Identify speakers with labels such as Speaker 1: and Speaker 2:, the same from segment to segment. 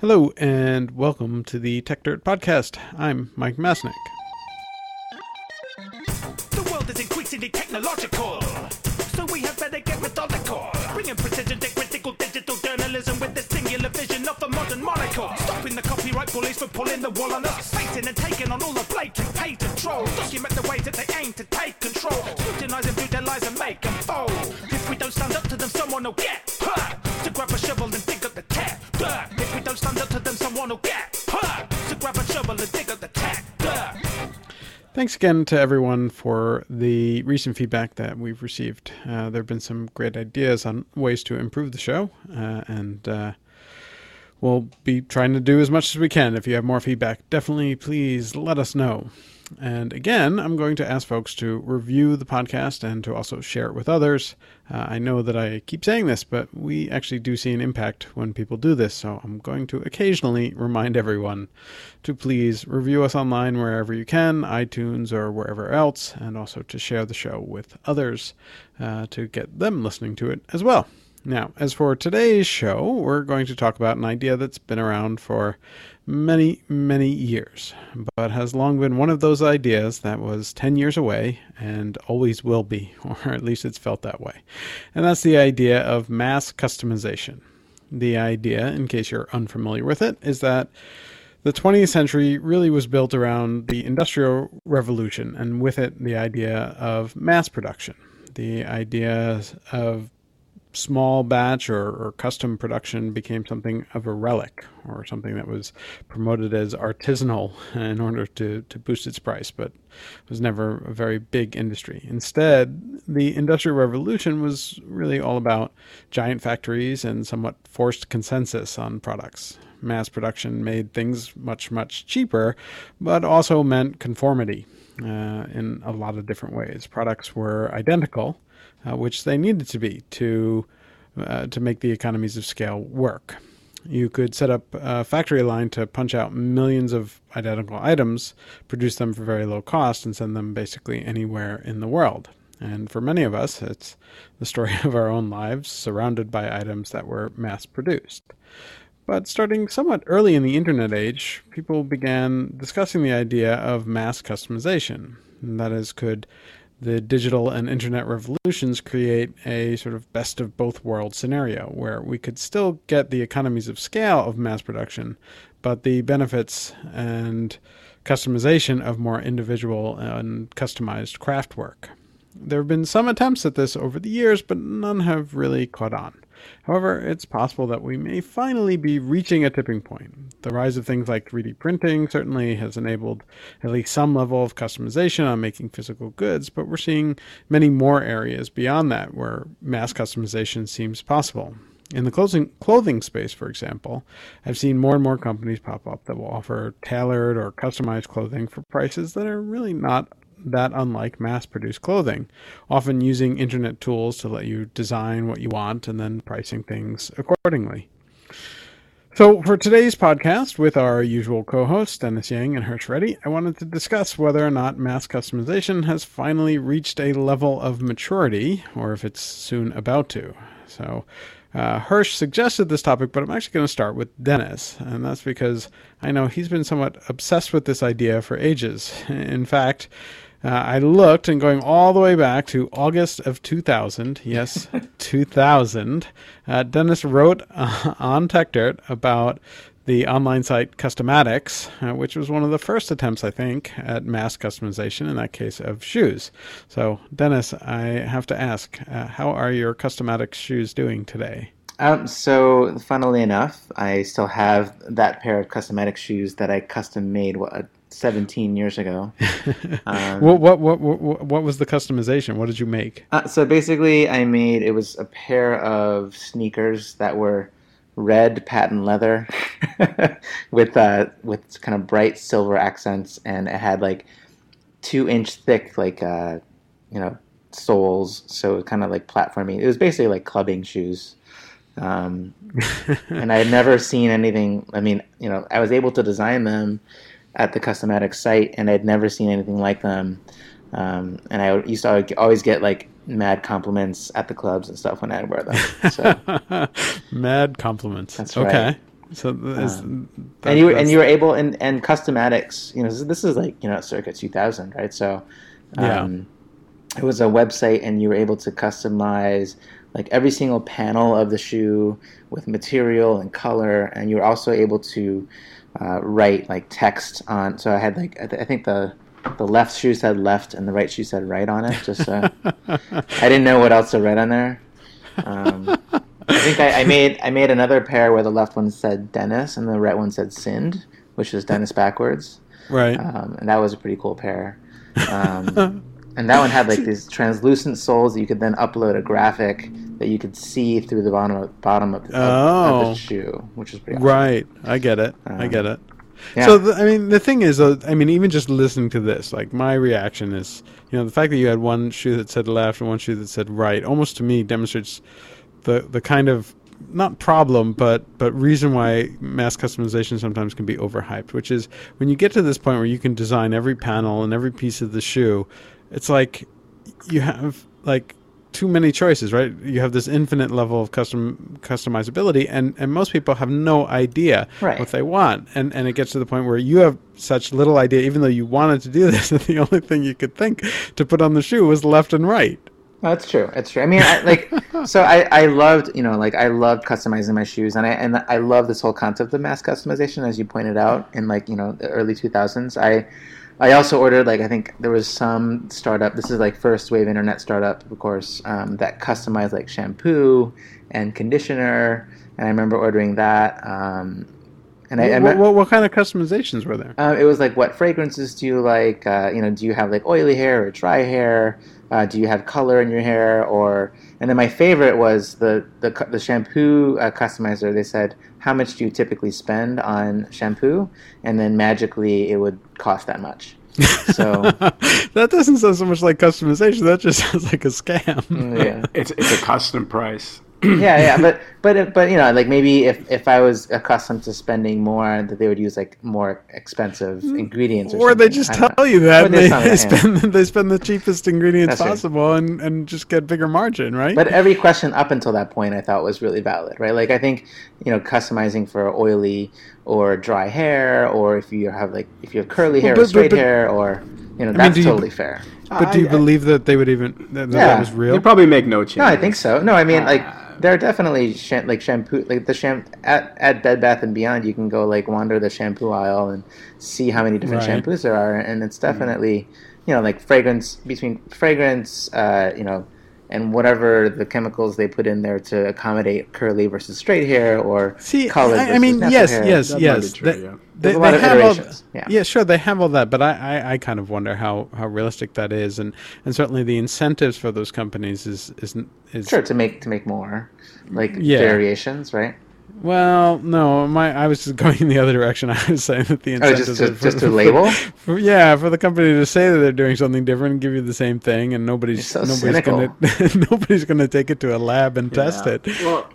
Speaker 1: Hello, and welcome to the Tech Dirt Podcast. I'm Mike Masnick.
Speaker 2: The world is increasingly technological, so we have better get methodical. Bringing precision to critical digital journalism with the singular vision of modern monocle. Stopping the copyright bullies pulling the wool on us. And taking on all the blatant. Document the ways that they aim to take control. Scrutinize and and make them fold. If we don't stand up to them, someone will get grab a shovel and dig up the tech dirt. If we don't stand up to them, someone will get hurt. To grab a shovel and dig up the dirt.
Speaker 1: Thanks again to everyone for the recent feedback that we've received. Uh, there have been some great ideas on ways to improve the show, uh, and uh, we'll be trying to do as much as we can. If you have more feedback, definitely please let us know. And again, I'm going to ask folks to review the podcast and to also share it with others. Uh, I know that I keep saying this, but we actually do see an impact when people do this. So I'm going to occasionally remind everyone to please review us online wherever you can, iTunes or wherever else, and also to share the show with others uh, to get them listening to it as well. Now, as for today's show, we're going to talk about an idea that's been around for many, many years, but has long been one of those ideas that was 10 years away and always will be, or at least it's felt that way. And that's the idea of mass customization. The idea, in case you're unfamiliar with it, is that the 20th century really was built around the Industrial Revolution, and with it, the idea of mass production. The idea of small batch or, or, custom production became something of a relic or something that was promoted as artisanal in order to, to boost its price, but was never a very big industry. Instead, the Industrial Revolution was really all about giant factories and somewhat forced consensus on products. Mass production made things much, much cheaper, but also meant conformity uh, in a lot of different ways. Products were identical uh, which they needed to be to uh, to make the economies of scale work. You could set up a factory line to punch out millions of identical items, produce them for very low cost, and send them basically anywhere in the world. And for many of us, it's the story of our own lives surrounded by items that were mass produced. But starting somewhat early in the internet age, people began discussing the idea of mass customization. And that is, could the digital and internet revolutions create a sort of best of both worlds scenario where we could still get the economies of scale of mass production, but the benefits and customization of more individual and customized craft work. There have been some attempts at this over the years, but none have really caught on. However, it's possible that we may finally be reaching a tipping point. The rise of things like 3D printing certainly has enabled at least some level of customization on making physical goods, but we're seeing many more areas beyond that where mass customization seems possible. In the clothing, clothing space, for example, I've seen more and more companies pop up that will offer tailored or customized clothing for prices that are really not that unlike mass produced clothing, often using internet tools to let you design what you want and then pricing things accordingly. So, for today's podcast with our usual co hosts, Dennis Yang and Hersh Reddy, I wanted to discuss whether or not mass customization has finally reached a level of maturity, or if it's soon about to. So, uh, Hersh suggested this topic, but I'm actually going to start with Dennis, and that's because I know he's been somewhat obsessed with this idea for ages. In fact, uh, I looked and going all the way back to August of 2000. Yes, 2000. Uh, Dennis wrote uh, on TechDirt about the online site Customatix, uh, which was one of the first attempts, I think, at mass customization, in that case of shoes. So, Dennis, I have to ask, uh, how are your Customatix shoes doing today?
Speaker 3: Um, so, funnily enough, I still have that pair of Customatix shoes that I custom made what, 17 years ago.
Speaker 1: Um, what, what, what, what, what was the customization? What did you make?
Speaker 3: Uh, so basically, I made it was a pair of sneakers that were red patent leather with uh, with kind of bright silver accents, and it had like two inch thick like uh, you know soles, so kind of like platforming. It was basically like clubbing shoes. Um, and I had never seen anything. I mean, you know, I was able to design them at the Customatix site, and I'd never seen anything like them. Um, and I used to always get like mad compliments at the clubs and stuff when I'd wear them. So.
Speaker 1: mad compliments.
Speaker 3: That's
Speaker 1: right. Okay. So is,
Speaker 3: Um,
Speaker 1: that-
Speaker 3: and you were, and you were able and and Customatix you know this, this is like you know circa 2000 right so
Speaker 1: Yeah.
Speaker 3: um, it was a website and you were able to customize like every single panel of the shoe with material and color and you were also able to uh, write like text on so i had like i, th- I think the the left shoe said left and the right shoe said right on it just uh, i didn't know what else to write on there um, I think I, I made I made another pair where the left one said Dennis and the right one said Sind, which is Dennis backwards,
Speaker 1: right.
Speaker 3: um, and that was a pretty cool pair. Um, and that one had like these translucent soles that you could then upload a graphic that you could see through the bottom of, bottom of, of, of
Speaker 1: Oh.
Speaker 3: the shoe, which is pretty awesome.
Speaker 1: Right. I get it. I
Speaker 3: Um,
Speaker 1: get it.
Speaker 3: Yeah.
Speaker 1: So the, I mean, the thing is, uh, I mean, even just listening to this, like my reaction is, you know, the fact that you had one shoe that said left and one shoe that said right, almost to me demonstrates the the kind of not problem, but but reason why mass customization sometimes can be overhyped, which is when you get to this point where you can design every panel and every piece of the shoe, it's like you have like too many choices, right? You have this infinite level of custom customizability, and and most people have no idea
Speaker 3: Right.
Speaker 1: what they want, and and it gets to the point where you have such little idea, even though you wanted to do this, that the only thing you could think to put on the shoe was left and right.
Speaker 3: That's true. That's true. I mean, I, like, so I, I loved, you know, like I loved customizing my shoes, and I and I love this whole concept of mass customization, as you pointed out in like you know the early two thousands. I I also ordered like I think there was some startup. This is like first wave internet startup, of course, um, that customized like shampoo and conditioner, and I remember ordering that. Um, and I,
Speaker 1: what, what, what kind of customizations were there?
Speaker 3: um, it was like, what fragrances do you like? Uh, you know, do you have like oily hair or dry hair? Uh, do you have color in your hair? Or and then my favorite was the the, the shampoo uh, customizer. They said, how much do you typically spend on shampoo? And then magically, it would cost that much. So
Speaker 1: that doesn't sound so much like customization. That just sounds like a scam.
Speaker 3: yeah.
Speaker 4: It's it's a custom price.
Speaker 3: yeah, yeah, but but but you know, like maybe if if I was accustomed to spending more, that they would use like more expensive mm, ingredients, or,
Speaker 1: Or they just tell
Speaker 3: know.
Speaker 1: you that
Speaker 3: they
Speaker 1: they, spend they spend the cheapest ingredients
Speaker 3: That's right.
Speaker 1: possible and, and just get bigger margin, right?
Speaker 3: But every question up until that point, I thought was really valid, right? Like I think you know, customizing for oily or dry hair, or if you have like if you have curly hair
Speaker 1: but-
Speaker 3: or straight
Speaker 1: but-
Speaker 3: hair, or you know, that's
Speaker 1: do you-
Speaker 3: totally fair.
Speaker 1: But do you
Speaker 4: I- I-
Speaker 1: believe that they would even that, that
Speaker 3: Yeah.
Speaker 1: that was real?
Speaker 4: They probably make no change.
Speaker 3: No, I think so. No, I mean like
Speaker 4: Ah.
Speaker 3: there are definitely sha- like shampoo, like the sham at at Bed Bath and Beyond. You can go like wander the shampoo aisle and see how many different
Speaker 1: Right.
Speaker 3: shampoos there are, and it's definitely you know like fragrance between fragrance, uh, you know. And whatever the chemicals they put in there to accommodate curly versus straight hair, or
Speaker 1: See,
Speaker 3: color
Speaker 1: I, I mean, yes,
Speaker 3: hair.
Speaker 1: yes,
Speaker 4: That
Speaker 1: yes.
Speaker 4: true,
Speaker 1: They-
Speaker 4: yeah.
Speaker 1: they,
Speaker 3: There's a lot
Speaker 1: they
Speaker 3: of
Speaker 1: have all,
Speaker 3: iterations, yeah.
Speaker 1: sure, they have all that, but I, I, I kind of wonder how, how realistic that is, and, and certainly the incentives for those companies is is is
Speaker 3: Sure, to make to make more like
Speaker 1: Yeah.
Speaker 3: variations, right?
Speaker 1: Well, no, my I was just going in the other direction. I was saying that the
Speaker 3: Oh,
Speaker 1: incentives
Speaker 3: just to
Speaker 1: are for-
Speaker 3: just to label.
Speaker 1: for- yeah, for the company to say that they're doing something different and give you the same thing, and nobody's
Speaker 3: so
Speaker 1: nobody's
Speaker 3: cynical.
Speaker 1: gonna nobody's gonna take it to a lab and test it.
Speaker 4: Well,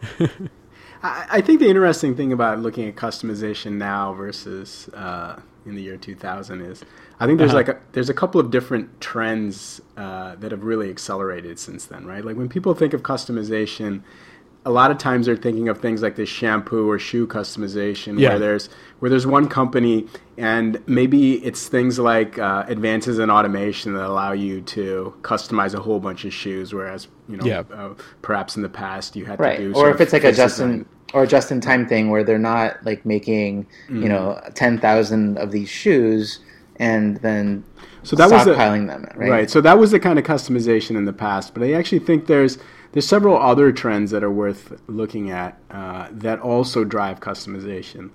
Speaker 4: I, I think the interesting thing about looking at customization now versus uh, in the year 2000 is I think there's
Speaker 1: Uh-huh.
Speaker 4: like a, there's a couple of different trends uh, that have really accelerated since then, right? Like when people think of customization, a lot of times they're thinking of things like this shampoo or shoe customization
Speaker 1: Yeah.
Speaker 4: where there's where there's one company and maybe it's things like uh, advances in automation that allow you to customize a whole bunch of shoes whereas you know
Speaker 1: Yeah.
Speaker 4: uh, perhaps in the past you had
Speaker 3: right
Speaker 4: to do
Speaker 3: or if it's like a
Speaker 4: face
Speaker 3: just in or just in time thing where they're not like making you know
Speaker 4: Mm.
Speaker 3: 10,000 of these shoes and then
Speaker 4: So that was a-
Speaker 3: stockpiling them right,
Speaker 4: Right. So that was the kind of customization in the past, but I actually think there's there's several other trends that are worth looking at uh, that also drive customization.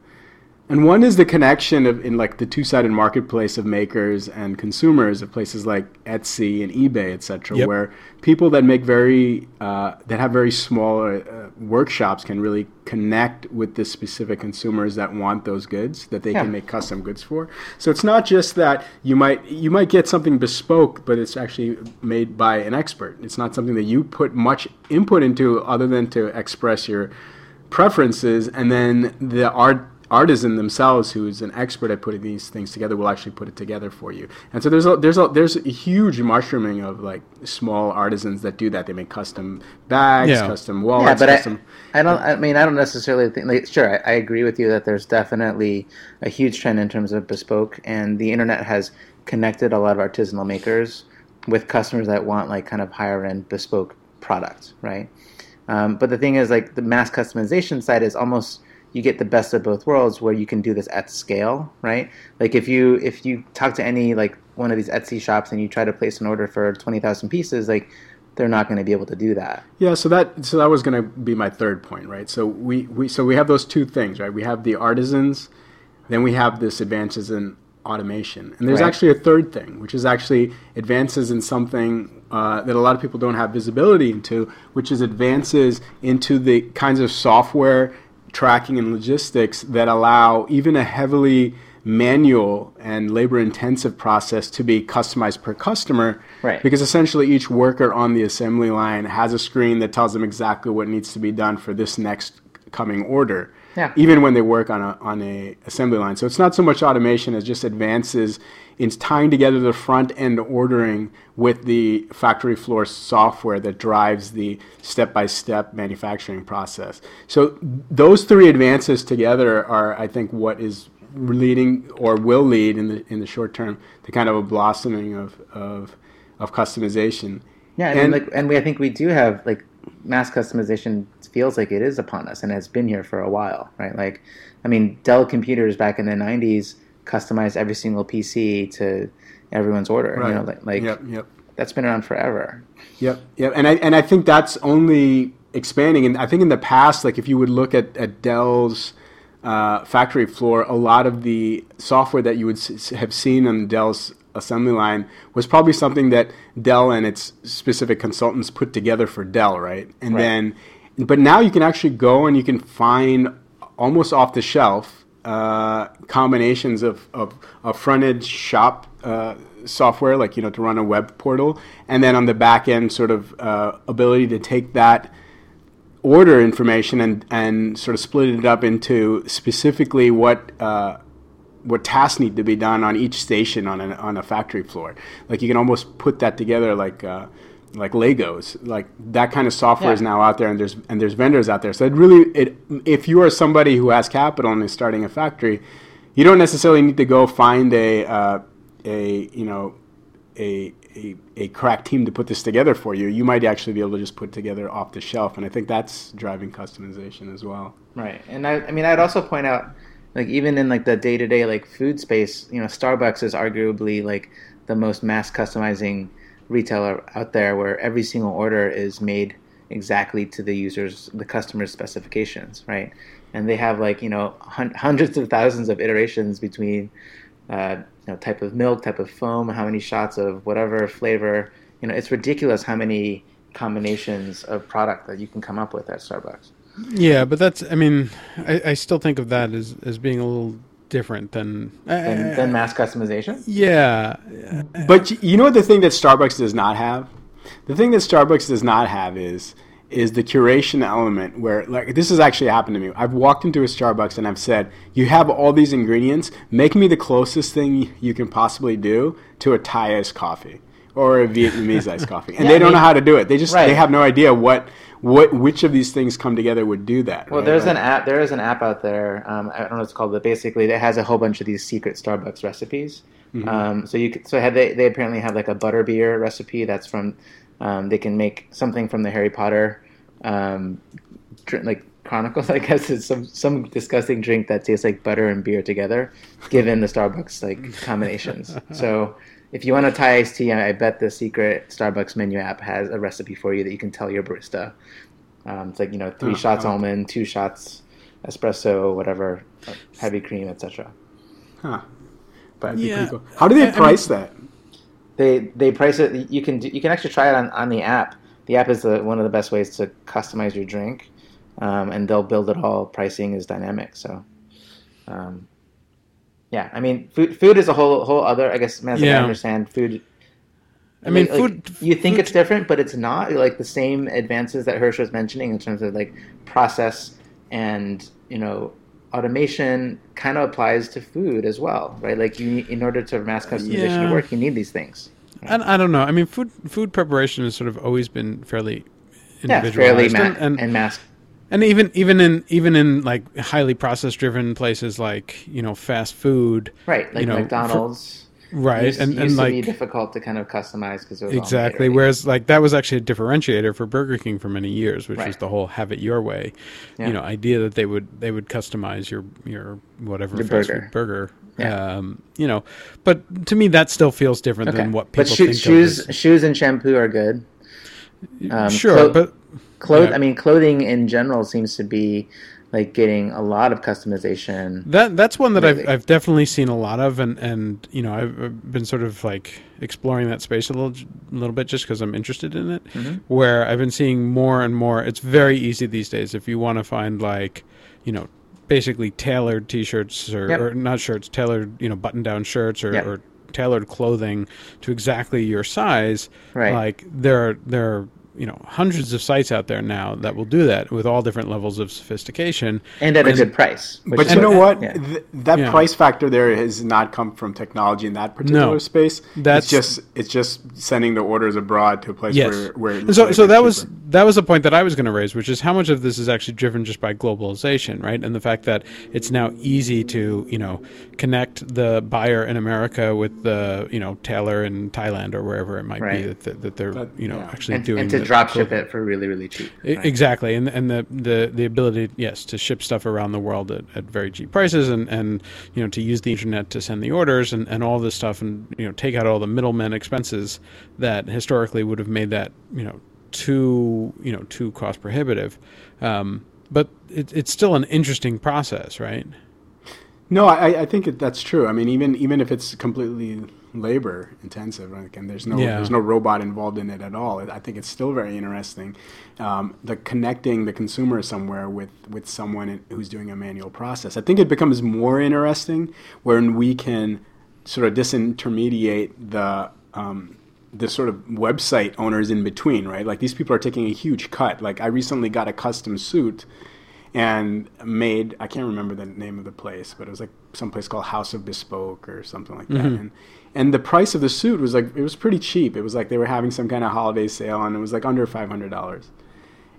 Speaker 4: And one is the connection of in like the two-sided marketplace of makers and consumers of places like Etsy and eBay, et cetera,
Speaker 1: Yep.
Speaker 4: where people that make very uh, that have very small uh, workshops can really connect with the specific consumers that want those goods that they
Speaker 3: Yeah.
Speaker 4: can make custom goods for. So it's not just that you might you might get something bespoke, but it's actually made by an expert. It's not something that you put much input into other than to express your preferences, and then the art artisan themselves who's an expert at putting these things together will actually put it together for you. And so there's a, there's a, there's a huge mushrooming of like small artisans that do that. They make custom bags,
Speaker 1: Yeah.
Speaker 4: custom
Speaker 3: Yeah,
Speaker 4: wallets,
Speaker 3: but I,
Speaker 4: custom.
Speaker 3: I don't. I mean, I don't necessarily think. Like, sure, I, I agree with you that there's definitely a huge trend in terms of bespoke, and the internet has connected a lot of artisanal makers with customers that want like kind of higher end bespoke products, right? Um, but the thing is, like the mass customization side is almost you get the best of both worlds, where you can do this at scale, right? Like if you if you talk to any like one of these Etsy shops and you try to place an order for twenty thousand pieces, like they're not going to be able to do that.
Speaker 4: Yeah, so that so that was going to be my third point, right? So we, we so we have those two things, right? We have the artisans, then we have this advances in automation, and there's
Speaker 3: Right.
Speaker 4: actually a third thing, which is actually advances in something uh, that a lot of people don't have visibility into, which is advances into the kinds of software tracking and logistics that allow even a heavily manual and labor intensive process to be customized per customer
Speaker 3: Right.
Speaker 4: because essentially each worker on the assembly line has a screen that tells them exactly what needs to be done for this next coming order
Speaker 3: Yeah.
Speaker 4: even when they work on a on a assembly line so it's not so much automation as just advances in tying together the front end ordering with the factory floor software that drives the step by step manufacturing process so those three advances together are i think what is leading or will lead in the in the short term to kind of a blossoming of of of customization.
Speaker 3: Yeah, mean,
Speaker 4: And-
Speaker 3: like, and we I think we do have like mass customization feels like it is upon us and has been here for a while, right? Like, I mean, Dell computers back in the '90s customized every single PC to everyone's order. You know, like, like
Speaker 4: yep, yep.
Speaker 3: that's been around forever.
Speaker 4: Yep, yep, and I and I think that's only expanding. And I think in the past, like if you would look at, at Dell's uh, factory floor, a lot of the software that you would s- have seen on Dell's assembly line was probably something that Dell and its specific consultants put together for Dell, right? And
Speaker 3: Right.
Speaker 4: then, but now you can actually go and you can find almost off the shelf uh, combinations of, of, of front end shop uh, software, like you know, to run a web portal, and then on the back end, sort of uh, ability to take that order information and, and sort of split it up into specifically what uh, what tasks need to be done on each station on a, on a factory floor. Like you can almost put that together like uh, like Legos. Like that kind of software is now out there, and there's and there's vendors out there. So it really it if you are somebody who has capital and is starting a factory, you don't necessarily need to go find a uh, a you know a, a a crack team to put this together for you. You might actually be able to just put together off the shelf, and I think that's driving customization as well.
Speaker 3: Right, and I, I mean, I'd also point out, like even in like the day to day like food space, you know, Starbucks is arguably like the most mass customizing retailer out there, where every single order is made exactly to the user's, the customer's specifications, right? And they have like you know hun- hundreds of thousands of iterations between, uh, you know, type of milk, type of foam, how many shots of whatever flavor. You know, it's ridiculous how many combinations of product that you can come up with at Starbucks.
Speaker 1: Yeah, but that's. I mean, I, I still think of that as as being a little different than.
Speaker 3: Than, eh, than mass customization.
Speaker 1: yeah,
Speaker 4: But you know what the thing that Starbucks does not have? The thing that Starbucks does not have is is the curation element where like this has actually happened to me. I've walked into a Starbucks and I've said, "You have all these ingredients. Make me the closest thing you can possibly do to a Thai iced coffee or a Vietnamese iced coffee." And
Speaker 3: Yeah,
Speaker 4: they don't know
Speaker 3: mean-
Speaker 4: how to do it. They just
Speaker 3: Right.
Speaker 4: they have no idea what what which of these things come together would do that.
Speaker 3: Well,
Speaker 4: right?
Speaker 3: there's
Speaker 4: Like-
Speaker 3: an app. There is an app out there. Um, I don't know what it's called, but basically, it has a whole bunch of these secret Starbucks recipes.
Speaker 4: Mm-hmm.
Speaker 3: Um, so you could, so have they they apparently have like a butterbeer recipe that's from. Um, they can make something from the Harry Potter, um, like Chronicles. I guess it's some some disgusting drink that tastes like butter and beer together, given the Starbucks like combinations. so. If you want a Thai iced tea, I bet the secret Starbucks menu app has a recipe for you that you can tell your barista. Um, it's like you know, three
Speaker 4: Oh,
Speaker 3: shots
Speaker 4: I like
Speaker 3: almond, two shots espresso, whatever, heavy cream, etc.
Speaker 4: Huh. But it'd be
Speaker 1: Yeah.
Speaker 4: pretty cool. How do
Speaker 1: I-
Speaker 4: they
Speaker 1: I
Speaker 4: price that?
Speaker 3: They they price it. You can do, you can actually try it on, on the app. The app is the, one of the best ways to customize your drink, um, and they'll build it all. Pricing is dynamic, so. Um, yeah, I mean, food food is a whole whole other. I guess, as I
Speaker 1: Yeah.
Speaker 3: understand, food.
Speaker 1: I mean,
Speaker 3: like- like,
Speaker 1: food-
Speaker 3: You think
Speaker 1: food-
Speaker 3: it's different, but it's not. Like the same advances that Hersh was mentioning in terms of like process and you know automation kind of applies to food as well, right? Like you, in order to mass customization
Speaker 1: Yeah.
Speaker 3: to work, you need these things.
Speaker 1: I, I don't know. I mean, food food preparation has sort of always been fairly
Speaker 3: Yeah, fairly ma-
Speaker 1: and, and,
Speaker 3: and mass.
Speaker 1: And even even in even in like highly process driven places like you know fast food,
Speaker 3: Right, like
Speaker 1: you know, for-
Speaker 3: McDonald's.
Speaker 1: right?
Speaker 3: used,
Speaker 1: and
Speaker 3: used
Speaker 1: and
Speaker 3: to be
Speaker 1: like
Speaker 3: difficult to kind of customize because
Speaker 1: exactly. Whereas like that was actually a differentiator for Burger King for many years, which was the whole "have it your way,"
Speaker 3: Yeah.
Speaker 1: you know, idea that they would they would customize your your whatever
Speaker 3: Your
Speaker 1: fast
Speaker 3: burger.
Speaker 1: food burger.
Speaker 3: Yeah.
Speaker 1: Um, you know, but to me that still feels different
Speaker 3: Okay.
Speaker 1: than what people
Speaker 3: but
Speaker 1: think
Speaker 3: shoes, shoes and shampoo are good. Um,
Speaker 1: sure,
Speaker 3: clo-
Speaker 1: but
Speaker 3: Cloth,
Speaker 1: Yeah.
Speaker 3: I mean, clothing in general seems to be like getting a lot of customization.
Speaker 1: That that's one that
Speaker 3: Really.
Speaker 1: I've I've definitely seen a lot of, and and you know I've, been sort of like exploring that space a little a little bit just because I'm interested in it.
Speaker 3: Mm-hmm.
Speaker 1: Where I've been seeing more and more. It's very easy these days if you want to find like you know basically tailored T-shirts or,
Speaker 3: Yep.
Speaker 1: or not shirts, tailored you know button-down shirts or,
Speaker 3: Yep.
Speaker 1: or tailored clothing to exactly your size.
Speaker 3: Right.
Speaker 1: Like there are, there are you know hundreds of sites out there now that will do that with all different levels of sophistication.
Speaker 3: and at a good price.
Speaker 4: But
Speaker 3: is
Speaker 4: you know what?
Speaker 3: Yeah.
Speaker 4: Th- that
Speaker 1: Yeah.
Speaker 4: price factor there has not come from technology in that particular
Speaker 1: No.
Speaker 4: space.
Speaker 1: That's-
Speaker 4: it's just it's just sending the orders abroad to a place
Speaker 1: Yes.
Speaker 4: where where
Speaker 1: And so,
Speaker 4: it's
Speaker 1: so that was
Speaker 4: cheaper.
Speaker 1: that was a point that I was going to raise, which is how much of this is actually driven just by globalization, right? And the fact that it's now easy to you know connect the buyer in America with the you know tailor in Thailand or wherever it might be that, that, that they're
Speaker 4: But,
Speaker 1: you know
Speaker 4: yeah.
Speaker 1: actually
Speaker 3: and,
Speaker 1: doing
Speaker 3: and to
Speaker 1: the
Speaker 3: drop ship it for really, really cheap. Right?
Speaker 1: Exactly, and and the, the the ability, yes, to ship stuff around the world at, at very cheap prices, and, and you know to use the internet to send the orders and, and all this stuff, and you know take out all the middlemen expenses that historically would have made that you know too you know too cost prohibitive. Um, but it, it's still an interesting process, right?
Speaker 4: No, I, I think that's true. I mean, even even if it's completely labor intensive, right? and there's no
Speaker 1: Yeah.
Speaker 4: there's no robot involved in it at all. I think it's still very interesting. Um, the connecting the consumer somewhere with with someone who's doing a manual process. I think it becomes more interesting when we can sort of disintermediate the um, the sort of website owners in between, right? Like these people are taking a huge cut. Like I recently got a custom suit and made I can't remember the name of the place, but it was like some place called House of Bespoke or something like that. And and the price of the suit was like it was pretty cheap. It was like they were having some kind of holiday sale and it was like under five hundred dollars.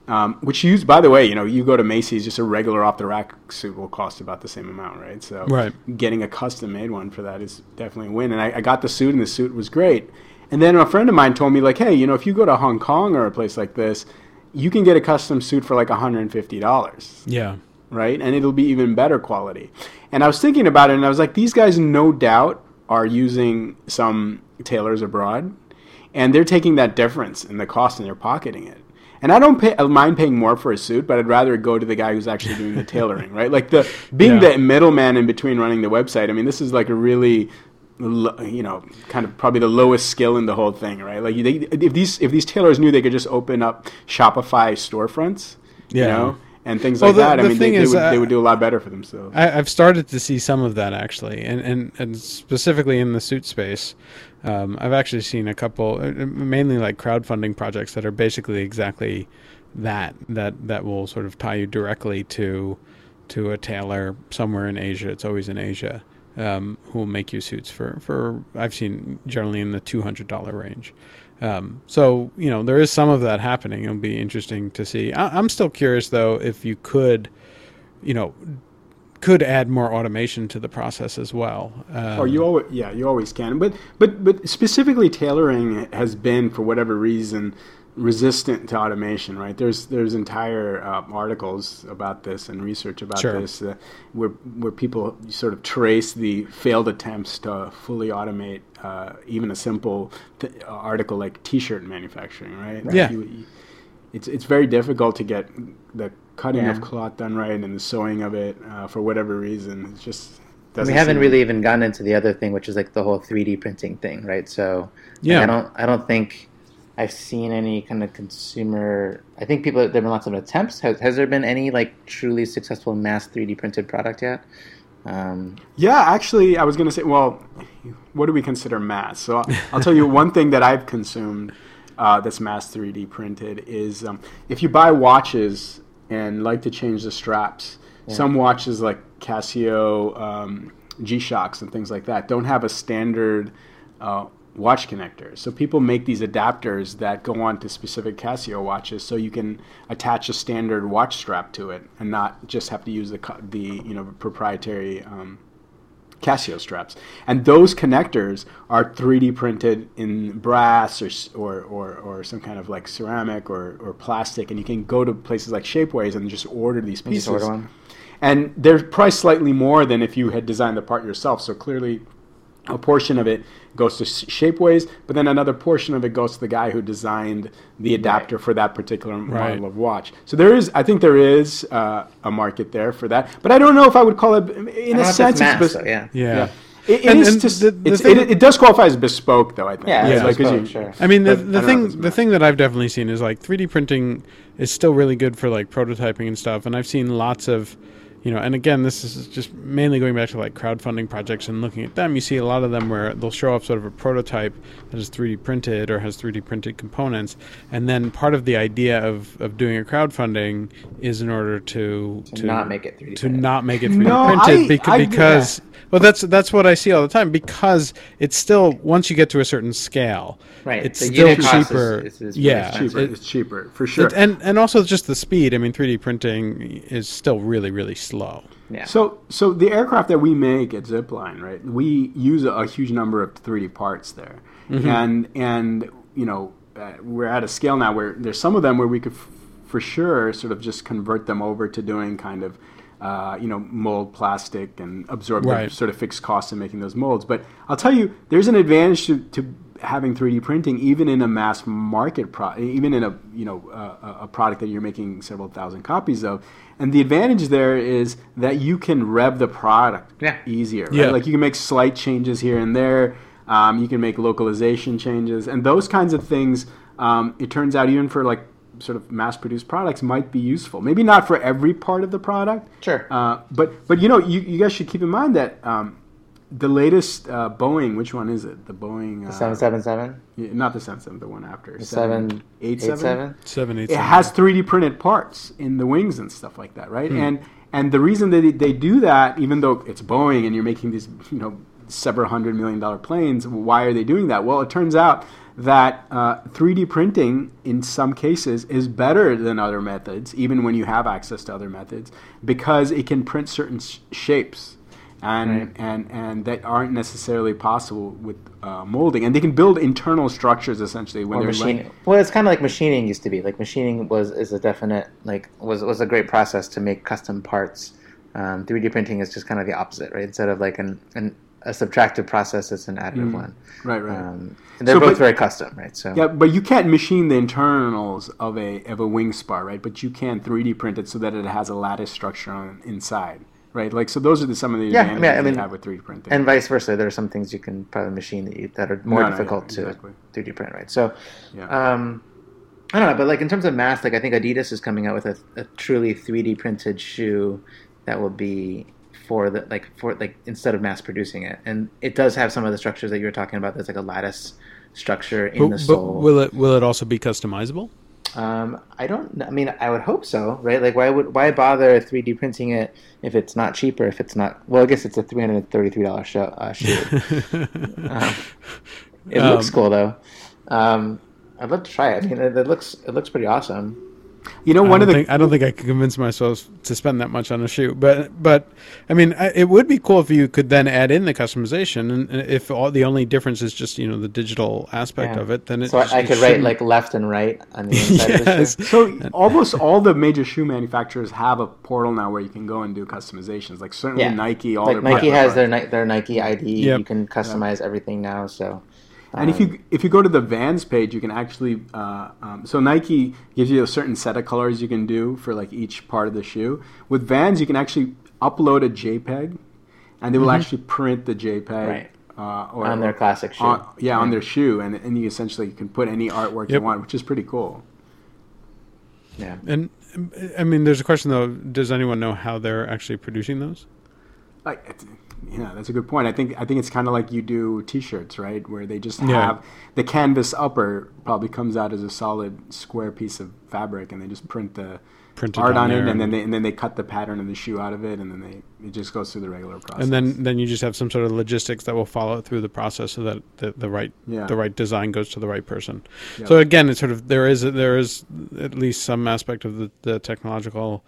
Speaker 4: Um, which you by the way, you know, you go to Macy's, just a regular off the rack suit will cost about the same amount, right? So
Speaker 1: Right.
Speaker 4: getting a custom made one for that is definitely a win. And I, I got the suit and the suit was great. And then a friend of mine told me like, hey, you know, if you go to Hong Kong or a place like this, you can get a custom suit for like $150
Speaker 1: Yeah,
Speaker 4: right? And it'll be even better quality. And I was thinking about it, and I was like, these guys no doubt are using some tailors abroad, and they're taking that difference in the cost and they're pocketing it. And I don't pay, I mind paying more for a suit, but I'd rather go to the guy who's actually doing the tailoring, right? Like the being
Speaker 1: Yeah.
Speaker 4: the middleman in between running the website. I mean, this is like a really you know, kind of probably the lowest skill in the whole thing, right? Like they, if these if these tailors knew they could just open up Shopify storefronts, you
Speaker 1: Yeah.
Speaker 4: know, and things
Speaker 1: Well,
Speaker 4: like
Speaker 1: the-
Speaker 4: that, I mean, they, they
Speaker 1: is,
Speaker 4: would
Speaker 1: uh,
Speaker 4: they would do a lot better for themselves.
Speaker 1: I, I've started to see some of that actually, and and, and specifically in the suit space. Um, I've actually seen a couple, uh, mainly like crowdfunding projects that are basically exactly that that that will sort of tie you directly to to a tailor somewhere in Asia. It's always in Asia. Um, who will make you suits for for I've seen generally in the two hundred dollar range. Um, so you know there is some of that happening. It'll be interesting to see. I, I'm still curious though if you could, you know, could add more automation to the process as well. Um,
Speaker 4: Or you always, yeah, you always can. But but but specifically tailoring has been for whatever reason resistant to automation, right? There's there's entire uh, articles about this and research about
Speaker 1: Sure.
Speaker 4: this uh, where where people sort of trace the failed attempts to fully automate uh, even a simple th- article like T-shirt manufacturing, right? Like
Speaker 1: Yeah.
Speaker 4: you- you- it's it's very difficult to get the cutting
Speaker 3: Yeah.
Speaker 4: of cloth done right and the sewing of it uh, for whatever reason. It's just
Speaker 3: we haven't really even gotten into the other thing, which is like the whole 3D printing thing, right? So like,
Speaker 1: Yeah.
Speaker 3: I don't I don't think I've seen any kind of consumer. I think people there've been lots of attempts. Has, has there been any like truly successful mass 3D printed product yet? Um,
Speaker 4: Yeah, actually, I was going to say, well, what do we consider mass? So I'll, I'll tell you one thing that I've consumed uh, that's mass 3D printed is um, if you buy watches and like to change the straps, Some watches like Casio um, G Shocks and things like that don't have a standard uh, watch connectors. So people make these adapters that go on to specific Casio watches, so you can attach a standard watch strap to it and not just have to use the the you know proprietary. Um, Casio straps, and those connectors are 3D printed in brass or, or, or, or some kind of like ceramic or, or plastic, and you can go to places like Shapeways and just order these pieces.
Speaker 3: order.
Speaker 4: And they're priced slightly more than if you had designed the part yourself. So clearly, a portion of it goes to Shapeways, but then another portion of it goes to the guy who designed the adapter for that particular
Speaker 1: Right.
Speaker 4: model of watch. So there is, I think there is uh, a market there for that. But I don't know if I would call it, in
Speaker 3: I
Speaker 4: a
Speaker 3: don't know if
Speaker 4: sense,
Speaker 3: it's mass,
Speaker 4: bes-
Speaker 3: though, yeah.
Speaker 1: Yeah.
Speaker 4: It, it
Speaker 1: And-
Speaker 4: is
Speaker 1: and
Speaker 4: just-
Speaker 1: the- the
Speaker 4: it's-
Speaker 1: thing-
Speaker 4: it, it does qualify as bespoke, though. I think.
Speaker 3: Yeah,
Speaker 4: It's
Speaker 1: it's
Speaker 4: like, 'cause
Speaker 3: bespoke,
Speaker 4: you-
Speaker 3: sure.
Speaker 1: I mean, the,
Speaker 4: But I
Speaker 1: the
Speaker 4: don't know if
Speaker 1: thing the thing that I've definitely seen is like 3D printing is still really good for like prototyping and stuff. And I've seen lots of, you know, and again, this is just mainly going back to like crowdfunding projects and looking at them. You see a lot of them where they'll show up sort of a prototype that is 3D printed or has 3D printed components, and then part of the idea of, of doing a crowdfunding is in order to
Speaker 3: To not make it 3D
Speaker 1: to
Speaker 3: printed.
Speaker 1: not make it 3D
Speaker 4: No,
Speaker 1: printed
Speaker 4: I-
Speaker 1: beca-
Speaker 4: I-
Speaker 1: because well that's that's what I see all the time because it's still once you get to a certain scale
Speaker 3: Right.
Speaker 1: it's
Speaker 3: The
Speaker 1: still
Speaker 3: unit is-
Speaker 1: cheaper
Speaker 3: is- is
Speaker 1: yeah
Speaker 3: expensive.
Speaker 4: cheaper.
Speaker 1: it-
Speaker 4: it's cheaper for sure.
Speaker 1: it- and and also just the speed I mean 3D printing is still really really slow
Speaker 3: Yeah.
Speaker 4: So, so the aircraft that we make at Zipline, right? We use a, a huge number of 3D parts there, and and you know uh, we're at a scale now where there's some of them where we could f- for sure sort of just convert them over to doing kind of uh, you know mold plastic and absorb
Speaker 1: Right.
Speaker 4: the sort of fixed costs in making those molds. But I'll tell you, there's an advantage to, to having 3D printing even in a mass market pro- even in a you know a, a product that you're making several thousand copies of. And the advantage there is that you can rev the product
Speaker 3: Yeah.
Speaker 4: easier. Right?
Speaker 1: Yeah.
Speaker 4: Like you can make slight changes here and there. Um, you can make localization changes and those kinds of things. Um, it turns out even for like sort of mass-produced products might be useful. Maybe not for every part of the product.
Speaker 3: Sure.
Speaker 4: Uh, but but you know you, you guys should keep in mind that um, the latest uh, Boeing, which one is it? The Boeing. Uh,
Speaker 3: 777?
Speaker 4: yeah, not the 77, the one after.
Speaker 3: The 787?
Speaker 1: 7 8
Speaker 4: it has 3D printed parts in the wings and stuff like that, right? And and the reason that they, they do that, even though it's Boeing and you're making these, you know, several hundred million dollar planes, why are they doing that? Well, it turns out that uh, 3D printing in some cases is better than other methods, even when you have access to other methods, because it can print certain sh- shapes. And,
Speaker 3: Right.
Speaker 4: and and that aren't necessarily possible with uh, molding, and they can build internal structures essentially when
Speaker 3: Or
Speaker 4: they're
Speaker 3: machining. Well, it's kind of like machining used to be. Like machining was is a definite like was was a great process to make custom parts. Um, 3D printing is just kind of the opposite, right? Instead of like an, an a subtractive process, it's an additive one.
Speaker 4: Right, right.
Speaker 3: Um, and they're
Speaker 4: So,
Speaker 3: both
Speaker 4: but-
Speaker 3: very custom, right? So
Speaker 4: Yeah, but you can't machine the internals of a of a wing spar, right? But you can 3D print it so that it has a lattice structure on inside, right? Like so, those are the, some of the
Speaker 3: Yeah, I mean, I mean-
Speaker 4: you have with 3D printing.
Speaker 3: and vice versa. There are some things you can probably machine that you, that are more
Speaker 4: No, no, yeah,
Speaker 3: difficult
Speaker 4: exactly.
Speaker 3: to 3D print, right? So,
Speaker 4: Yeah.
Speaker 3: um, I don't know, but like in terms of mass, like I think Adidas is coming out with a, a truly 3D printed shoe that will be for the like for like instead of mass producing it, and it does have some of the structures that you were talking about. There's like a lattice structure in
Speaker 1: but,
Speaker 3: the
Speaker 1: but
Speaker 3: sole.
Speaker 1: will it will it also be customizable
Speaker 3: Um, I don't. I mean, I would hope so, right? Like, why would why bother 3D printing it if it's not cheaper? If it's not, well, I guess it's a 333 dollar show uh, shoe. um, it looks
Speaker 1: Um,
Speaker 3: cool though. Um, I'd love to try it. I mean, it, it looks it looks pretty awesome.
Speaker 4: You know, one of the
Speaker 1: think, I don't think I could convince myself to spend that much on a shoe, but but I mean, I, it would be cool if you could then add in the customization, and, and if all the only difference is just you know the digital aspect
Speaker 3: Yeah.
Speaker 1: of it, then it
Speaker 3: So
Speaker 1: just-
Speaker 3: I, I
Speaker 1: it
Speaker 3: could write like left and right on the inside of the
Speaker 1: yes.
Speaker 3: shoe.
Speaker 4: so almost all the major shoe manufacturers have a portal now where you can go and do customizations. Like certainly
Speaker 3: Yeah.
Speaker 4: Nike, all
Speaker 3: Like
Speaker 4: their
Speaker 3: Nike has their their Nike ID.
Speaker 1: Yep.
Speaker 3: You can customize everything now. So.
Speaker 4: And if you if you go to the Vans page, you can actually uh, um, so Nike gives you a certain set of colors you can do for like each part of the shoe. With Vans, you can actually upload a JPEG, and they will actually print the JPEG
Speaker 3: Mm-hmm. Right.
Speaker 4: uh, or,
Speaker 3: On their classic shoe.
Speaker 4: on- yeah, on their shoe, and and you essentially you can put any artwork
Speaker 1: Yep.
Speaker 4: you want, which is pretty cool.
Speaker 3: yeah.
Speaker 1: And I mean, there's a question though: Does anyone know how they're actually producing those?
Speaker 4: I, it's- yeah, that's a good point. I think I think it's kind of like you do T-shirts, right? Where they just
Speaker 1: Yeah.
Speaker 4: have the canvas upper probably comes out as a solid square piece of fabric, and they just print the
Speaker 1: Print
Speaker 4: art
Speaker 1: on
Speaker 4: it, and then they and then they cut the pattern of the shoe out of it, and then they it just goes through the regular process.
Speaker 1: and then then you just have some sort of logistics that will follow through the process so that the, the right
Speaker 4: Yeah.
Speaker 1: the right design goes to the right person.
Speaker 4: Yeah.
Speaker 1: So again, it's sort of there is there is at least some aspect of the, the technological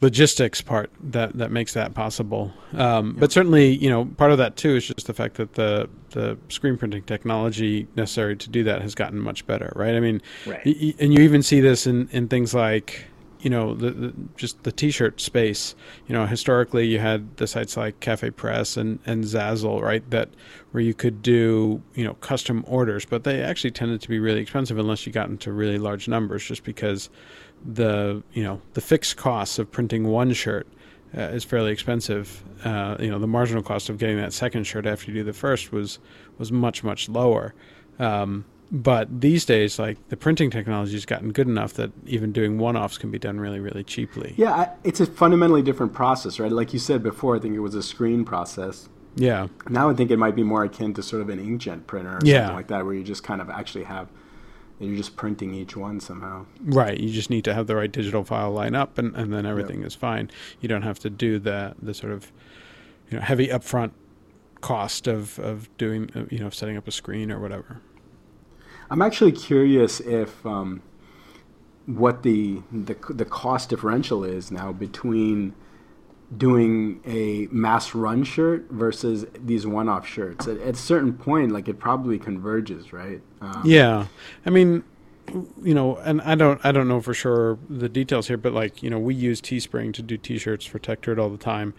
Speaker 1: logistics part that that makes that possible. Um, But certainly, you know, part of that too is just the fact that the the screen printing technology necessary to do that has gotten much better, right? I mean,
Speaker 3: Right.
Speaker 1: y- and you even see this in in things like you know the, the just the t-shirt space you know historically you had the sites like cafe press and and zazzle right that where you could do you know custom orders but they actually tended to be really expensive unless you got into really large numbers just because the you know the fixed costs of printing one shirt uh, is fairly expensive. Uh, you know, the marginal cost of getting that second shirt after you do the first was was much much lower. Um, but these days, like the printing technology has gotten good enough that even doing one-offs can be done really really cheaply.
Speaker 4: yeah, I, it's a fundamentally different process, right? Like you said before, I think it was a screen process.
Speaker 1: Yeah.
Speaker 4: Now I think it might be more akin to sort of an inkjet printer or
Speaker 1: Yeah.
Speaker 4: something like that, where you just kind of actually have you're just printing each one somehow.
Speaker 1: Right. You just need to have the right digital file line up, and, and then everything is fine. You don't have to do the the sort of you know heavy upfront cost of of doing uh, you know setting up a screen or whatever.
Speaker 4: I'm actually curious if um, what the, the the cost differential is now between doing a mass run shirt versus these one-off shirts. At, at a certain point, like it probably converges, right? Um,
Speaker 1: Yeah, I mean, you know, and I don't, I don't know for sure the details here, but like, you know, we use Teespring to do T-shirts for Tech Dirt all the time,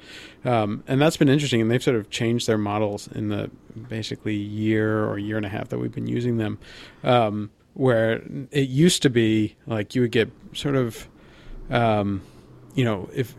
Speaker 1: um, and that's been interesting. And they've sort of changed their models in the basically year or year and a half that we've been using them, um, where it used to be like you would get sort of, um, you know, if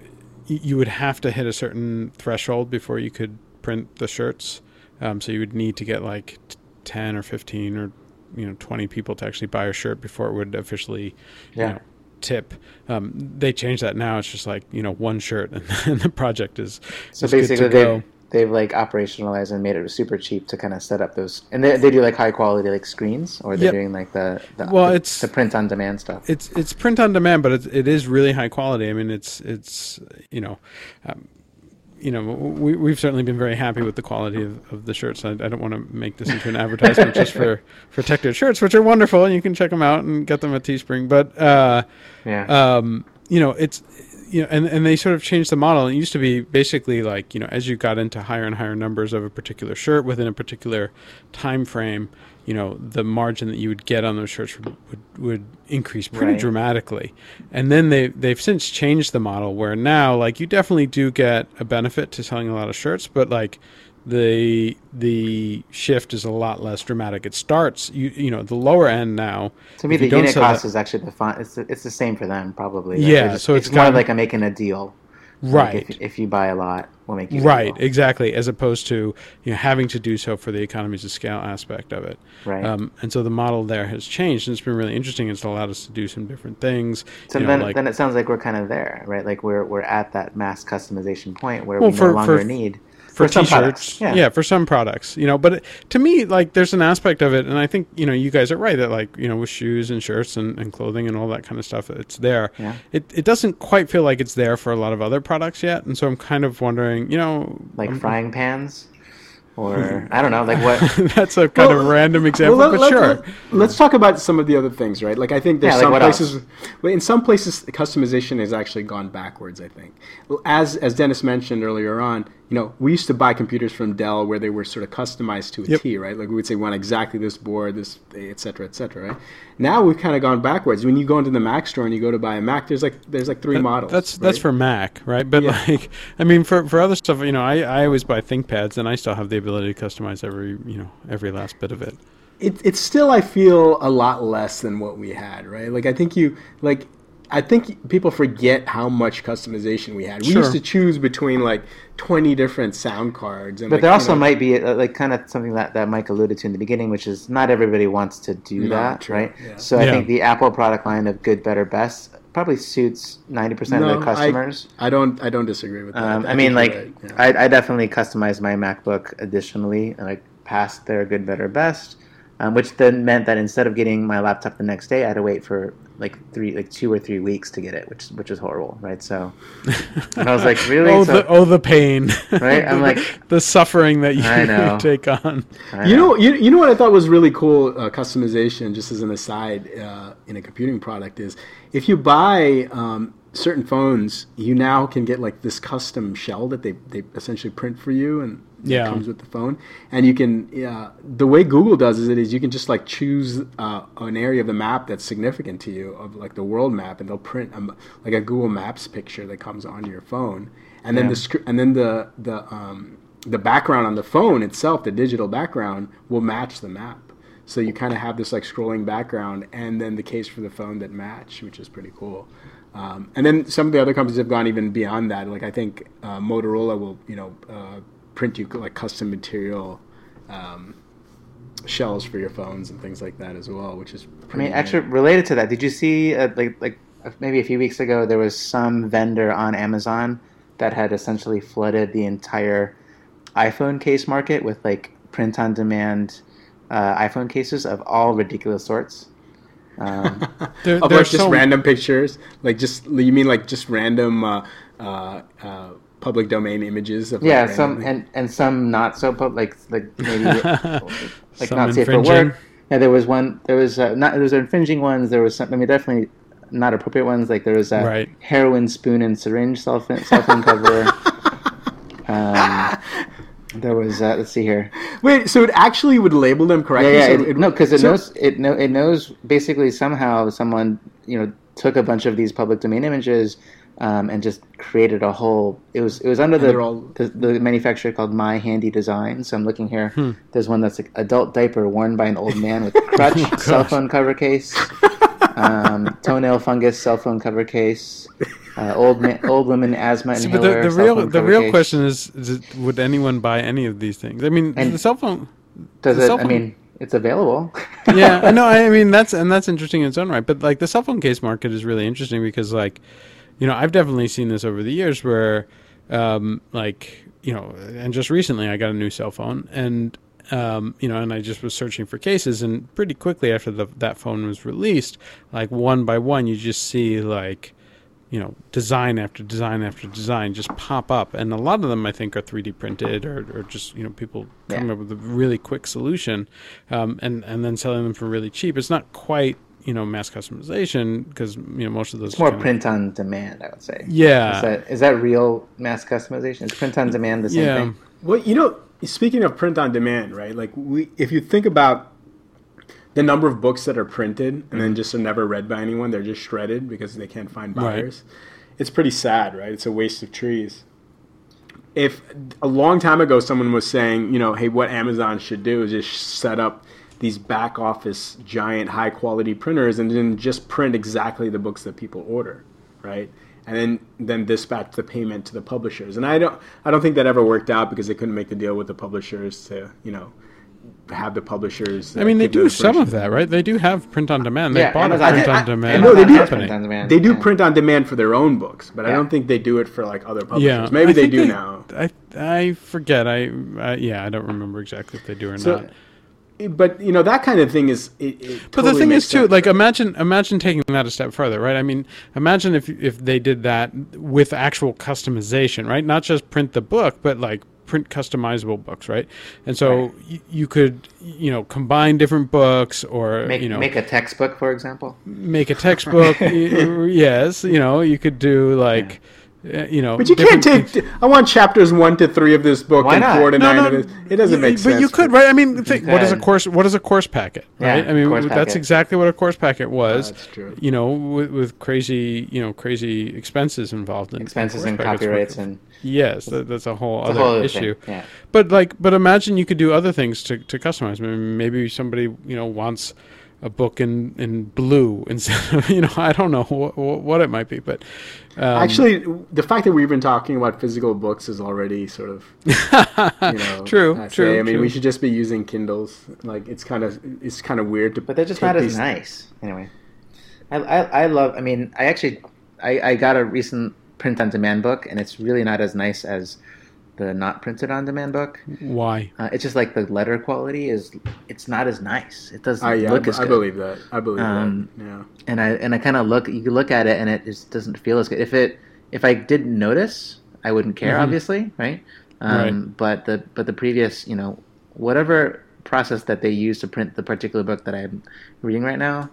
Speaker 1: you would have to hit a certain threshold before you could print the shirts. Um, so you would need to get like t- 10 or 15 or you know 20 people to actually buy a shirt before it would officially
Speaker 3: Yeah.
Speaker 1: you know, tip um, they changed that now it's just like you know one shirt and, and the project is
Speaker 3: So
Speaker 1: is
Speaker 3: basically,
Speaker 1: go.
Speaker 3: They've like operationalized and made it super cheap to kind of set up those, and they, they do like high quality like screens, or they're
Speaker 1: Yep.
Speaker 3: doing like the, the
Speaker 1: Well,
Speaker 3: the,
Speaker 1: it's-
Speaker 3: the print on demand stuff.
Speaker 1: it's it's print on demand, but it, it is really high quality. I mean, it's it's you know, um, you know, we we've certainly been very happy with the quality of, of the shirts. I, I don't want to make this into an advertisement just for for Tech shirts, which are wonderful, and you can check them out and get them at Teespring. But uh,
Speaker 3: yeah,
Speaker 1: um, you know, it's you know, and and they sort of changed the model. It used to be basically like you know, as you got into higher and higher numbers of a particular shirt within a particular time frame, you know, the margin that you would get on those shirts would would, would increase pretty
Speaker 3: Right.
Speaker 1: dramatically. And then they they've since changed the model where now like you definitely do get a benefit to selling a lot of shirts, but like the the shift is a lot less dramatic. It starts you you know the lower end now.
Speaker 3: to me, the unit cost
Speaker 1: that-
Speaker 3: is actually the fun. It's the, it's the same for them probably. right?
Speaker 1: Yeah,
Speaker 3: just-
Speaker 1: so it's
Speaker 3: it's more
Speaker 1: gotten-
Speaker 3: like I'm making a deal. Like,
Speaker 1: right.
Speaker 3: if, if you buy a lot, we'll make you
Speaker 1: Right,
Speaker 3: deal.
Speaker 1: exactly. As opposed to you know having to do so for the economies of scale aspect of it.
Speaker 3: Right.
Speaker 1: Um, and so the model there has changed, and it's been really interesting. It's allowed us to do some different things.
Speaker 3: So
Speaker 1: you know,
Speaker 3: then,
Speaker 1: like
Speaker 3: then it sounds like we're kind of there, right? Like we're we're at that mass customization point where
Speaker 1: Well,
Speaker 3: we
Speaker 1: for-
Speaker 3: no longer
Speaker 1: for-
Speaker 3: need
Speaker 1: for,
Speaker 3: some
Speaker 1: t-shirts,
Speaker 3: products.
Speaker 1: yeah.
Speaker 3: Yeah.
Speaker 1: for some products, you know. But it, to me, like, there's an aspect of it, and I think you know you guys are right that like you know with shoes and shirts and, and clothing and all that kind of stuff, it's there.
Speaker 3: Yeah.
Speaker 1: It it doesn't quite feel like it's there for a lot of other products yet, and so I'm kind of wondering, you know,
Speaker 3: like
Speaker 1: I'm-
Speaker 3: frying pans, or I don't know, like what?
Speaker 1: that's a kind of random example,
Speaker 4: Well,
Speaker 1: but
Speaker 4: let,
Speaker 1: sure.
Speaker 4: Let, us talk about some of the other things, right? Like I think there's
Speaker 3: Yeah,
Speaker 4: some
Speaker 3: what
Speaker 4: places. well, In some places, customization has actually gone backwards. I think, as as Dennis mentioned earlier on, you know, we used to buy computers from Dell where they were sort of customized to a T,
Speaker 1: Yep.
Speaker 4: right? Like we would say, we want exactly this board, this, et cetera, et cetera, right? Now we've kind of gone backwards. When you go into the Mac store and you go to buy a Mac, there's like there's like three models.
Speaker 1: That's that's for Mac, right? But
Speaker 4: Yeah.
Speaker 1: like, I mean, for for other stuff, you know, I, I always buy ThinkPads, and I still have the ability to customize every you know every last bit of it.
Speaker 4: it, it's still I feel a lot less than what we had, right? Like I think you like I think people forget how much customization we had. We
Speaker 1: Sure.
Speaker 4: used to choose between like 20 different sound cards and
Speaker 3: But
Speaker 4: like,
Speaker 3: there
Speaker 4: you
Speaker 3: also
Speaker 4: know-
Speaker 3: might be uh, like kind of something that, that Mike alluded to in the beginning, which is not everybody wants to do that,
Speaker 4: true,
Speaker 3: right?
Speaker 4: yeah.
Speaker 3: So I
Speaker 1: Yeah.
Speaker 3: think the Apple product line of good, better, best probably suits ninety percent of
Speaker 4: No,
Speaker 3: their
Speaker 4: I-
Speaker 3: customers.
Speaker 4: I don't. I don't disagree with that.
Speaker 3: Um, I
Speaker 4: think
Speaker 3: mean, like,
Speaker 4: right, yeah.
Speaker 3: I, I definitely customize my MacBook additionally, and like past their good, better, best, um, which then meant that instead of getting my laptop the next day, I had to wait for like three, like two or three weeks to get it, which which is horrible, right? So, and I was like, really?
Speaker 1: oh
Speaker 3: So-
Speaker 1: the oh the pain,
Speaker 3: Right? I'm like-
Speaker 1: the suffering that you
Speaker 3: I know.
Speaker 1: take on.
Speaker 3: I
Speaker 4: You know, you, you know what I thought was really cool uh, customization, just as an aside, uh, in a computing product is if you buy um, certain phones, you now can get like this custom shell that they, they essentially print for you and it
Speaker 1: Yeah.
Speaker 4: comes with the phone. And you can, uh, the way Google does is it is you can just like choose uh, an area of the map that's significant to you, of like the world map, and they'll print um, like a Google Maps picture that comes on your phone. And then
Speaker 3: Yeah.
Speaker 4: the sc- and then the the um, the background on the phone itself, the digital background, will match the map. So you kind of have this like scrolling background, and then the case for the phone that match, which is pretty cool. Um, and then some of the other companies have gone even beyond that. Like I think uh, Motorola will, you know, uh, print you like custom material um, shells for your phones and things like that as well, which is.
Speaker 3: I
Speaker 4: Pretty
Speaker 3: mean, actually, related to that, did you see uh, like like maybe a few weeks ago there was some vendor on Amazon that had essentially flooded the entire iPhone case market with like print-on-demand uh, iPhone cases of all ridiculous sorts. Um,
Speaker 1: There,
Speaker 4: of like just
Speaker 1: so-
Speaker 4: random pictures, like just you mean like just random uh, uh, uh, public domain images of like,
Speaker 3: yeah,
Speaker 4: random
Speaker 3: some
Speaker 4: things?
Speaker 3: and and some not so pub like like maybe like not safe for
Speaker 1: infringing.
Speaker 3: work. Yeah, there was one. There was uh, not. There was infringing ones. There was some. I mean, definitely not appropriate ones. Like there was a
Speaker 1: Right.
Speaker 3: heroin spoon and syringe cell phone, cell phone cover. Um, there was. Uh, let's see here.
Speaker 4: Wait, so it actually would label them correctly?
Speaker 3: yeah.
Speaker 4: so
Speaker 3: It, no, because it
Speaker 4: so-
Speaker 3: knows. It know. It knows basically somehow someone you know took a bunch of these public domain images. Um, and just created a whole. It was it was under the,
Speaker 4: all-
Speaker 3: the the manufacturer called My Handy Design. So I'm looking here.
Speaker 1: Hmm.
Speaker 3: There's one that's like adult diaper worn by an old man with
Speaker 1: Oh,
Speaker 3: crutch, cell phone cover case, um, toenail fungus, cell phone cover case, uh, old man, old woman asthma
Speaker 1: See,
Speaker 3: inhaler.
Speaker 1: but the, the
Speaker 3: cell
Speaker 1: real
Speaker 3: phone
Speaker 1: the real
Speaker 3: case.
Speaker 1: question is, is it, would anyone buy any of these things? I mean,
Speaker 3: And-
Speaker 1: the cell phone.
Speaker 3: does it?
Speaker 1: cell
Speaker 3: I mean, it's available.
Speaker 1: yeah, I know. I mean, that's and that's interesting in its own right. But like the cell phone case market is really interesting because, like, you know, I've definitely seen this over the years where, um, like, you know, and just recently I got a new cell phone and. Um, you know, and I just was searching for cases, and pretty quickly after the, that phone was released, like one by one, you just see like, you know, design after design after design just pop up, and a lot of them I think are 3D printed or, or just you know people coming
Speaker 3: Yeah.
Speaker 1: up with a really quick solution, um, and and then selling them for really cheap. It's not quite you know mass customization because you know most of those
Speaker 3: It's more
Speaker 1: kind of-
Speaker 3: print on demand, I would say.
Speaker 1: Yeah.
Speaker 3: Is that is that real mass customization? Is print on demand the same
Speaker 1: Yeah.
Speaker 3: thing?
Speaker 4: Well, you know, speaking of print on demand, right? Like we, if you think about the number of books that are printed and then just are never read by anyone, they're just shredded because they can't find
Speaker 1: Right.
Speaker 4: buyers. It's pretty sad, right? It's a waste of trees. If a long time ago someone was saying, you know, hey, what Amazon should do is just set up these back office giant high quality printers and then just print exactly the books that people order, right? And then then dispatch the payment to the publishers. And I don't I don't think that ever worked out because they couldn't make the deal with the publishers to, you know, have the publishers.
Speaker 1: I mean, they do some
Speaker 4: information.
Speaker 1: of that, right? They do have print on demand. They
Speaker 3: Yeah,
Speaker 1: bought
Speaker 3: Amazon-
Speaker 1: a print
Speaker 3: I-
Speaker 1: on demand
Speaker 4: No, they do-
Speaker 3: print on demand.
Speaker 4: They do
Speaker 3: yeah.
Speaker 4: print on demand for their own books, but I don't think they do it for like other publishers.
Speaker 1: Yeah,
Speaker 4: Maybe
Speaker 1: I
Speaker 4: they
Speaker 1: think
Speaker 4: do now.
Speaker 1: I I forget. I uh, yeah, I don't remember exactly if they do or
Speaker 4: So,
Speaker 1: not.
Speaker 4: but you know that kind of thing is. It, it
Speaker 1: But the thing
Speaker 4: makes
Speaker 1: is too, like imagine imagine taking that a step further, right? I mean, imagine if if they did that with actual customization, right? Not just print the book, but like print customizable books, right? And so
Speaker 3: Right.
Speaker 1: y- you could you know combine different books or
Speaker 3: Make
Speaker 1: you know
Speaker 3: make a textbook, for example.
Speaker 1: make a textbook. y- yes, you know you could do like uh, you know.
Speaker 4: But you can't
Speaker 1: different-
Speaker 4: take. I want chapters one to three of this book and
Speaker 3: not?
Speaker 4: four to
Speaker 1: No,
Speaker 4: nine
Speaker 1: no,
Speaker 4: of this. It doesn't
Speaker 1: you-
Speaker 4: make
Speaker 1: but
Speaker 4: sense.
Speaker 1: But you could, right? I mean, think, what is a course? What is a course packet,
Speaker 3: Yeah.
Speaker 1: I mean, that's
Speaker 3: packet.
Speaker 1: exactly what a course packet was.
Speaker 4: that's true.
Speaker 1: You know, with, with crazy, you know, crazy expenses involved in
Speaker 3: Expenses and
Speaker 1: packets.
Speaker 3: copyrights and
Speaker 1: Yes, that, that's a whole
Speaker 3: it's a
Speaker 1: other
Speaker 3: whole other
Speaker 1: issue.
Speaker 3: thing. Yeah.
Speaker 1: But like, but imagine you could do other things to, to customize. Maybe, maybe somebody you know wants a book in, in blue instead of you know I don't know what, what it might be, but um,
Speaker 4: Actually, the fact that we've been talking about physical books is already sort of, you know,
Speaker 1: True,
Speaker 4: I
Speaker 1: true,
Speaker 4: I mean,
Speaker 1: true.
Speaker 4: we should just be using Kindles. Like, it's kind of, it's kind of weird to.
Speaker 3: But they're just not as nice. Anyway. I, I, I love. I mean, I actually I, I got a recent print on demand book, and it's really not as nice as the not printed on demand book.
Speaker 1: Why?
Speaker 3: Uh, it's just like the letter quality is it's not as nice. It doesn't
Speaker 4: I, yeah,
Speaker 3: look
Speaker 4: I,
Speaker 3: as
Speaker 4: I believe that. I believe
Speaker 3: Um,
Speaker 4: that. Yeah.
Speaker 3: and I and I kind of look you look at it and it just doesn't feel as good. If it if I didn't notice, I wouldn't care,
Speaker 1: Mhm.
Speaker 3: obviously, right? Um,
Speaker 1: Right.
Speaker 3: But the but the previous, you know, whatever process that they use to print the particular book that I'm reading right now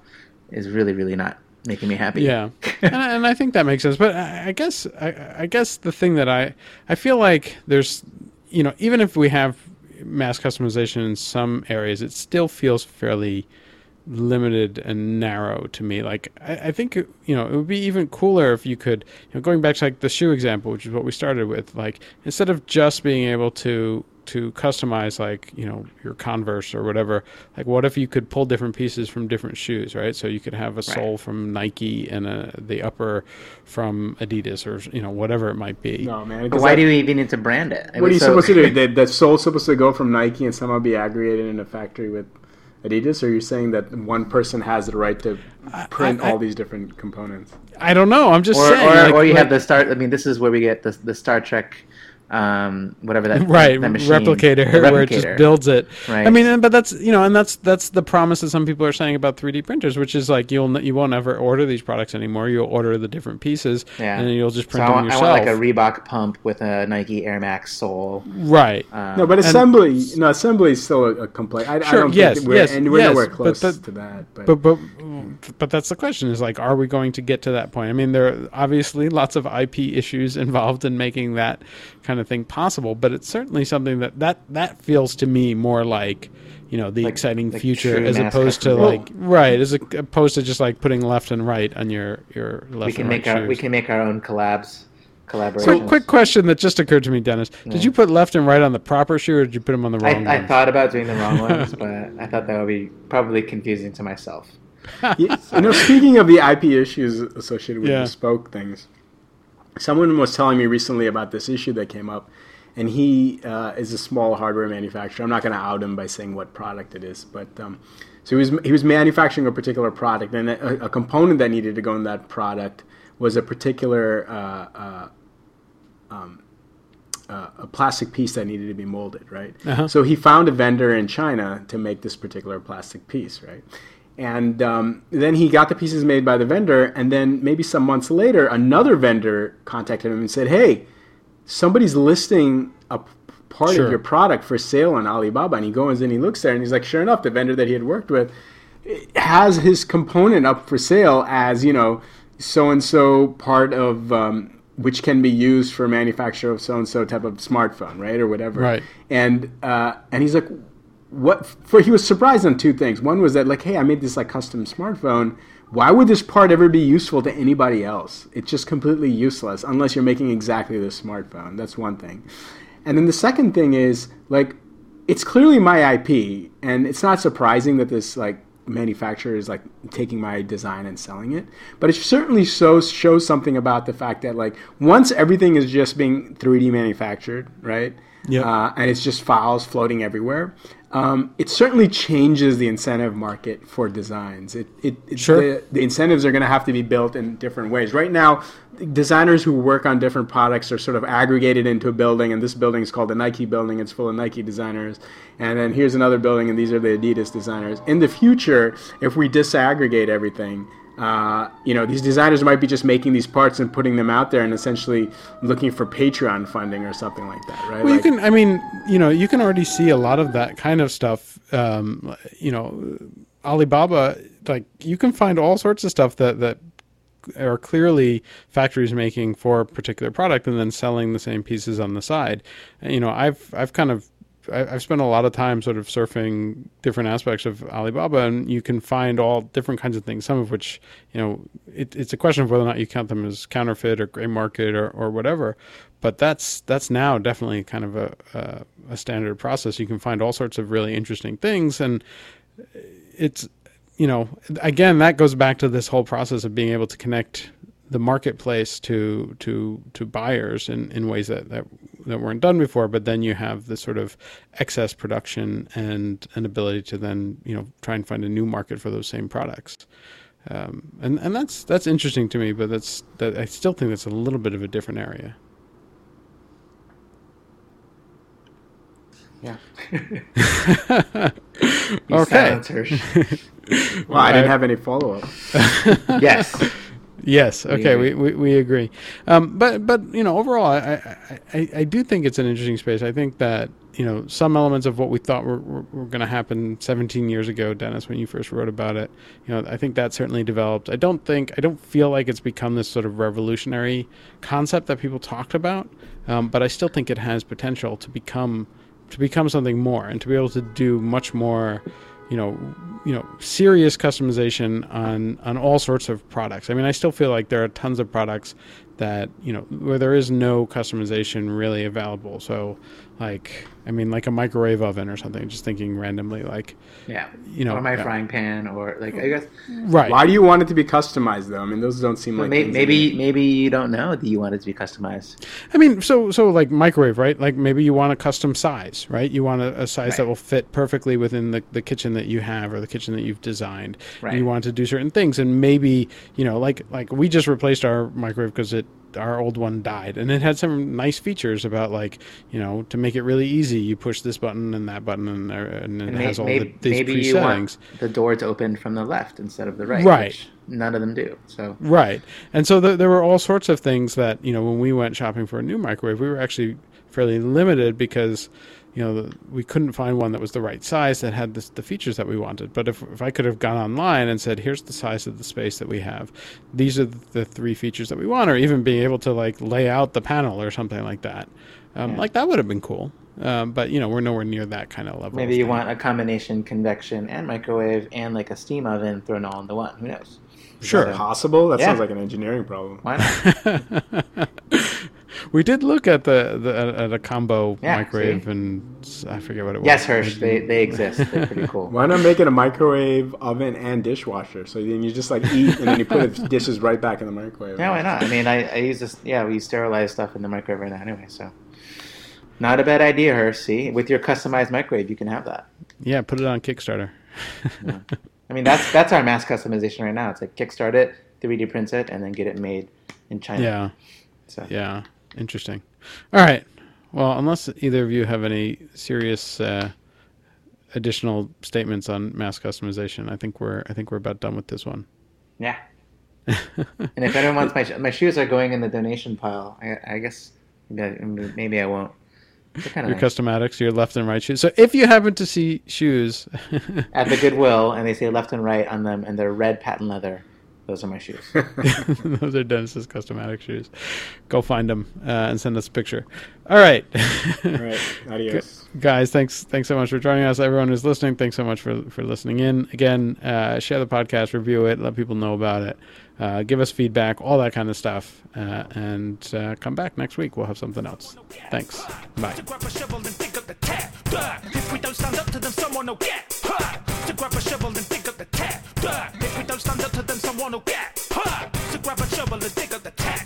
Speaker 3: is really really not making me happy.
Speaker 1: Yeah, and, I, and I think that makes sense. But I, I guess I, I guess the thing that I I feel like there's you know even if we have mass customization in some areas, it still feels fairly limited and narrow to me. Like I, I think you know it would be even cooler if you could you know going back to like the shoe example, which is what we started with. Like instead of just being able to to customize like you know your Converse or whatever, like what if you could pull different pieces from different shoes, right? So you could have a sole from Nike and a, the upper from Adidas or you know whatever it might be.
Speaker 4: No, man.
Speaker 3: But
Speaker 4: 'cause
Speaker 3: why
Speaker 4: that-
Speaker 3: do you even need to brand it? I
Speaker 4: What are you
Speaker 3: so-
Speaker 4: supposed to do? That that sole's supposed to go from Nike and somehow be aggregated in a factory with Adidas? Or are you saying that one person has the right to print
Speaker 1: I-
Speaker 4: all these different components?
Speaker 1: I don't know. I'm just
Speaker 3: or,
Speaker 1: saying.
Speaker 3: or,
Speaker 1: like-
Speaker 3: or you
Speaker 1: like-
Speaker 3: have the Star. I mean, this is where we get the the Star Trek, um, whatever that
Speaker 1: right
Speaker 3: that machine,
Speaker 1: replicator,
Speaker 3: the
Speaker 1: where it just builds it
Speaker 3: Right.
Speaker 1: i mean but that's you know and that's that's the promise that some people are saying about 3d printers which is like you'll you won't ever order these products anymore you'll order the different pieces
Speaker 3: Yeah.
Speaker 1: and then you'll just
Speaker 3: So
Speaker 1: print
Speaker 3: I
Speaker 1: them
Speaker 3: want, I want like a Reebok pump with a Nike Air Max sole.
Speaker 1: right
Speaker 3: Um,
Speaker 4: No, but assembly, no, assembly is still a, a complaint. I, I
Speaker 1: Sure,
Speaker 4: don't
Speaker 1: yes,
Speaker 4: think that we're,
Speaker 1: yes,
Speaker 4: and we're
Speaker 1: yes,
Speaker 4: nowhere
Speaker 1: but
Speaker 4: close to that. But,
Speaker 1: but but but that's the question is like are we going to get to that point i mean there are obviously lots of ip issues involved in making that kind of thing possible but it's certainly something that that that feels to me more like you know the
Speaker 3: Like-
Speaker 1: exciting
Speaker 3: like
Speaker 1: future as opposed to
Speaker 3: customization.
Speaker 1: like right as a, opposed to just like putting left and right on your your left
Speaker 3: we can
Speaker 1: and
Speaker 3: make
Speaker 1: right
Speaker 3: our we can make our own collabs, collaborations.
Speaker 1: Quick, quick question that just occurred to me, Dennis. Did you put left and right on the proper shoe, or did you put them on the
Speaker 3: I,
Speaker 1: wrong
Speaker 3: I
Speaker 1: one?
Speaker 3: thought about doing the wrong ones, but I thought that would be probably confusing to myself.
Speaker 4: you, you know, speaking of the IP issues associated with
Speaker 1: Yeah.
Speaker 4: bespoke things, someone was telling me recently about this issue that came up, and he uh, is a small hardware manufacturer. I'm not going to out him by saying what product it is, but um, so he was he was manufacturing a particular product, and a, a component that needed to go in that product was a particular uh, uh, um, uh, a plastic piece that needed to be molded, right?
Speaker 1: Uh-huh.
Speaker 4: So he found a vendor in China to make this particular plastic piece, right? And um, then he got the pieces made by the vendor, and then maybe some months later, another vendor contacted him and said, "Hey, somebody's listing a part
Speaker 1: Sure.
Speaker 4: of your product for sale on Alibaba." And he goes and he looks there, and he's like, "Sure enough, the vendor that he had worked with has his component up for sale as you know so and so part of um, which can be used for manufacture of so and so type of smartphone right or whatever
Speaker 1: Right.
Speaker 4: and uh, and he's like what for he was surprised on two things. One was that like hey i made this like custom smartphone. Why would this part ever be useful to anybody else? It's just completely useless unless you're making exactly this smartphone. That's one thing. And then the second thing is like it's clearly my ip and it's not surprising that this like manufacturer is like taking my design and selling it. But it certainly shows shows something about the fact that like once everything is just being 3d manufactured right
Speaker 1: Yep.
Speaker 4: uh, and it's just files floating everywhere. Um, it certainly changes the incentive market for designs. It, it, it
Speaker 1: Sure.
Speaker 4: the, the incentives are going to have to be built in different ways. Right now designers who work on different products are sort of aggregated into a building and this building is called the nike building. It's full of nike designers. And then here's another building and these are the adidas designers. In the future if we disaggregate everything uh, you know these designers might be just making these parts and putting them out there and essentially looking for patreon funding or something like that right
Speaker 1: Well,
Speaker 4: Like-
Speaker 1: you can. I mean, you know, you can already see a lot of that kind of stuff. Um, you know, Alibaba, like you can find all sorts of stuff that that are clearly factories making for a particular product and then selling the same pieces on the side. You know, I've I've kind of I've spent a lot of time sort of surfing different aspects of Alibaba, and you can find all different kinds of things. Some of which, you know, it, it's a question of whether or not you count them as counterfeit or gray market or, or whatever. But that's that's now definitely kind of a, a a standard process. You can find all sorts of really interesting things, and it's you know again that goes back to this whole process of being able to connect the marketplace to to to buyers in, in ways that, that that weren't done before but then you have this sort of excess production and an ability to then you know try and find a new market for those same products um, and and that's that's interesting to me. But that's that I still think that's a little bit of a different area.
Speaker 3: Yeah.
Speaker 1: Okay.
Speaker 3: Silence,
Speaker 4: Well, I didn't have any follow up.
Speaker 3: yes.
Speaker 1: Yes. Okay. We, we, we agree. Um, but but you know overall, I, I, I, I do think it's an interesting space. I think that you know some elements of what we thought were, were, were going to happen 17 years ago, Dennis, when you first wrote about it. You know, I think that certainly developed. I don't think I don't feel like it's become this sort of revolutionary concept that people talked about. Um, but I still think it has potential to become to become something more and to be able to do much more you know you know serious customization on on all sorts of products. I mean i still feel like there are tons of products that you know where there is no customization really available. So like i mean like a microwave oven or something just thinking randomly like
Speaker 3: Yeah.
Speaker 1: You know,
Speaker 3: or my
Speaker 1: yeah.
Speaker 3: frying pan, or like I guess
Speaker 1: right
Speaker 4: Why do you want it to be customized though? I mean, those don't seem like
Speaker 3: maybe
Speaker 4: that
Speaker 3: maybe,
Speaker 4: you-
Speaker 3: maybe you don't know that you want it to be customized.
Speaker 1: I mean, so so like microwave, right? Like maybe you want a custom size, right? You want a, a size that will fit perfectly within the, the kitchen that you have or the kitchen that you've designed. And
Speaker 3: Right.
Speaker 1: you want to do certain things, and maybe you know, like like we just replaced our microwave because it our old one died, and it had some nice features about like you know to make it really easy. You push this button and that button, and, uh, and it
Speaker 3: may-
Speaker 1: has all
Speaker 3: maybe,
Speaker 1: the, these
Speaker 3: maybe
Speaker 1: pre
Speaker 3: you
Speaker 1: settings.
Speaker 3: want the door to open from the left instead of the right.
Speaker 1: Right.
Speaker 3: which none of them do. So
Speaker 1: Right. And so th- there were all sorts of things that, you know, when we went shopping for a new microwave, we were actually fairly limited because, you know, the, we couldn't find one that was the right size that had this, the features that we wanted. But if, if I could have gone online and said, here's the size of the space that we have, these are the three features that we want, or even being able to like lay out the panel or something like that, um,
Speaker 3: Yeah.
Speaker 1: like that would have been cool. Um, but, you know, we're nowhere near that kind of level.
Speaker 3: maybe
Speaker 1: of
Speaker 3: you want a combination convection and microwave and like a steam oven thrown all into one. Who knows?
Speaker 1: Sure.
Speaker 3: So,
Speaker 4: possible? That
Speaker 3: Yeah.
Speaker 4: sounds like an engineering problem.
Speaker 3: why not?
Speaker 1: we did look at the, the at, at a combo
Speaker 3: Yeah,
Speaker 1: microwave,
Speaker 3: see?
Speaker 1: and I forget what it was.
Speaker 3: yes, Hersh. They, they exist. They're pretty cool.
Speaker 4: Why not make it a microwave, oven, and dishwasher? So then you just like eat and then you put the dishes right back in the microwave.
Speaker 3: Yeah, why not? I mean, I, I use this. Yeah, we sterilize stuff in the microwave right now anyway. So, not a bad idea, Hersh. See, with your customized microwave, you can have that.
Speaker 1: Yeah, put it on Kickstarter.
Speaker 3: I mean, that's that's our mass customization right now. It's like kickstart it, 3D print it, and then get it made in China.
Speaker 1: Yeah,
Speaker 3: So
Speaker 1: yeah, interesting. All right. Well, unless either of you have any serious uh, additional statements on mass customization, I think we're I think we're about done with this one.
Speaker 3: yeah. and if anyone wants my my shoes are going in the donation pile, I, I guess maybe I, won't.
Speaker 1: Your
Speaker 3: of nice.
Speaker 1: Customatix, your left and right shoes. So if you happen to see shoes,
Speaker 3: at the Goodwill, and they say left and right on them, and they're red patent leather. Those are my shoes.
Speaker 1: those are Dennis's Customatix shoes. Go find them uh, and send us a picture. All right.
Speaker 4: All right. Adios.
Speaker 1: guys thanks thanks so much for joining us everyone who's listening thanks so much for for listening in again uh, share the podcast review it let people know about it uh, give us feedback all that kind of stuff uh, and uh, come back next week we'll have something else thanks bye
Speaker 2: wanna get hurt. So grab a shovel and dig up the tap.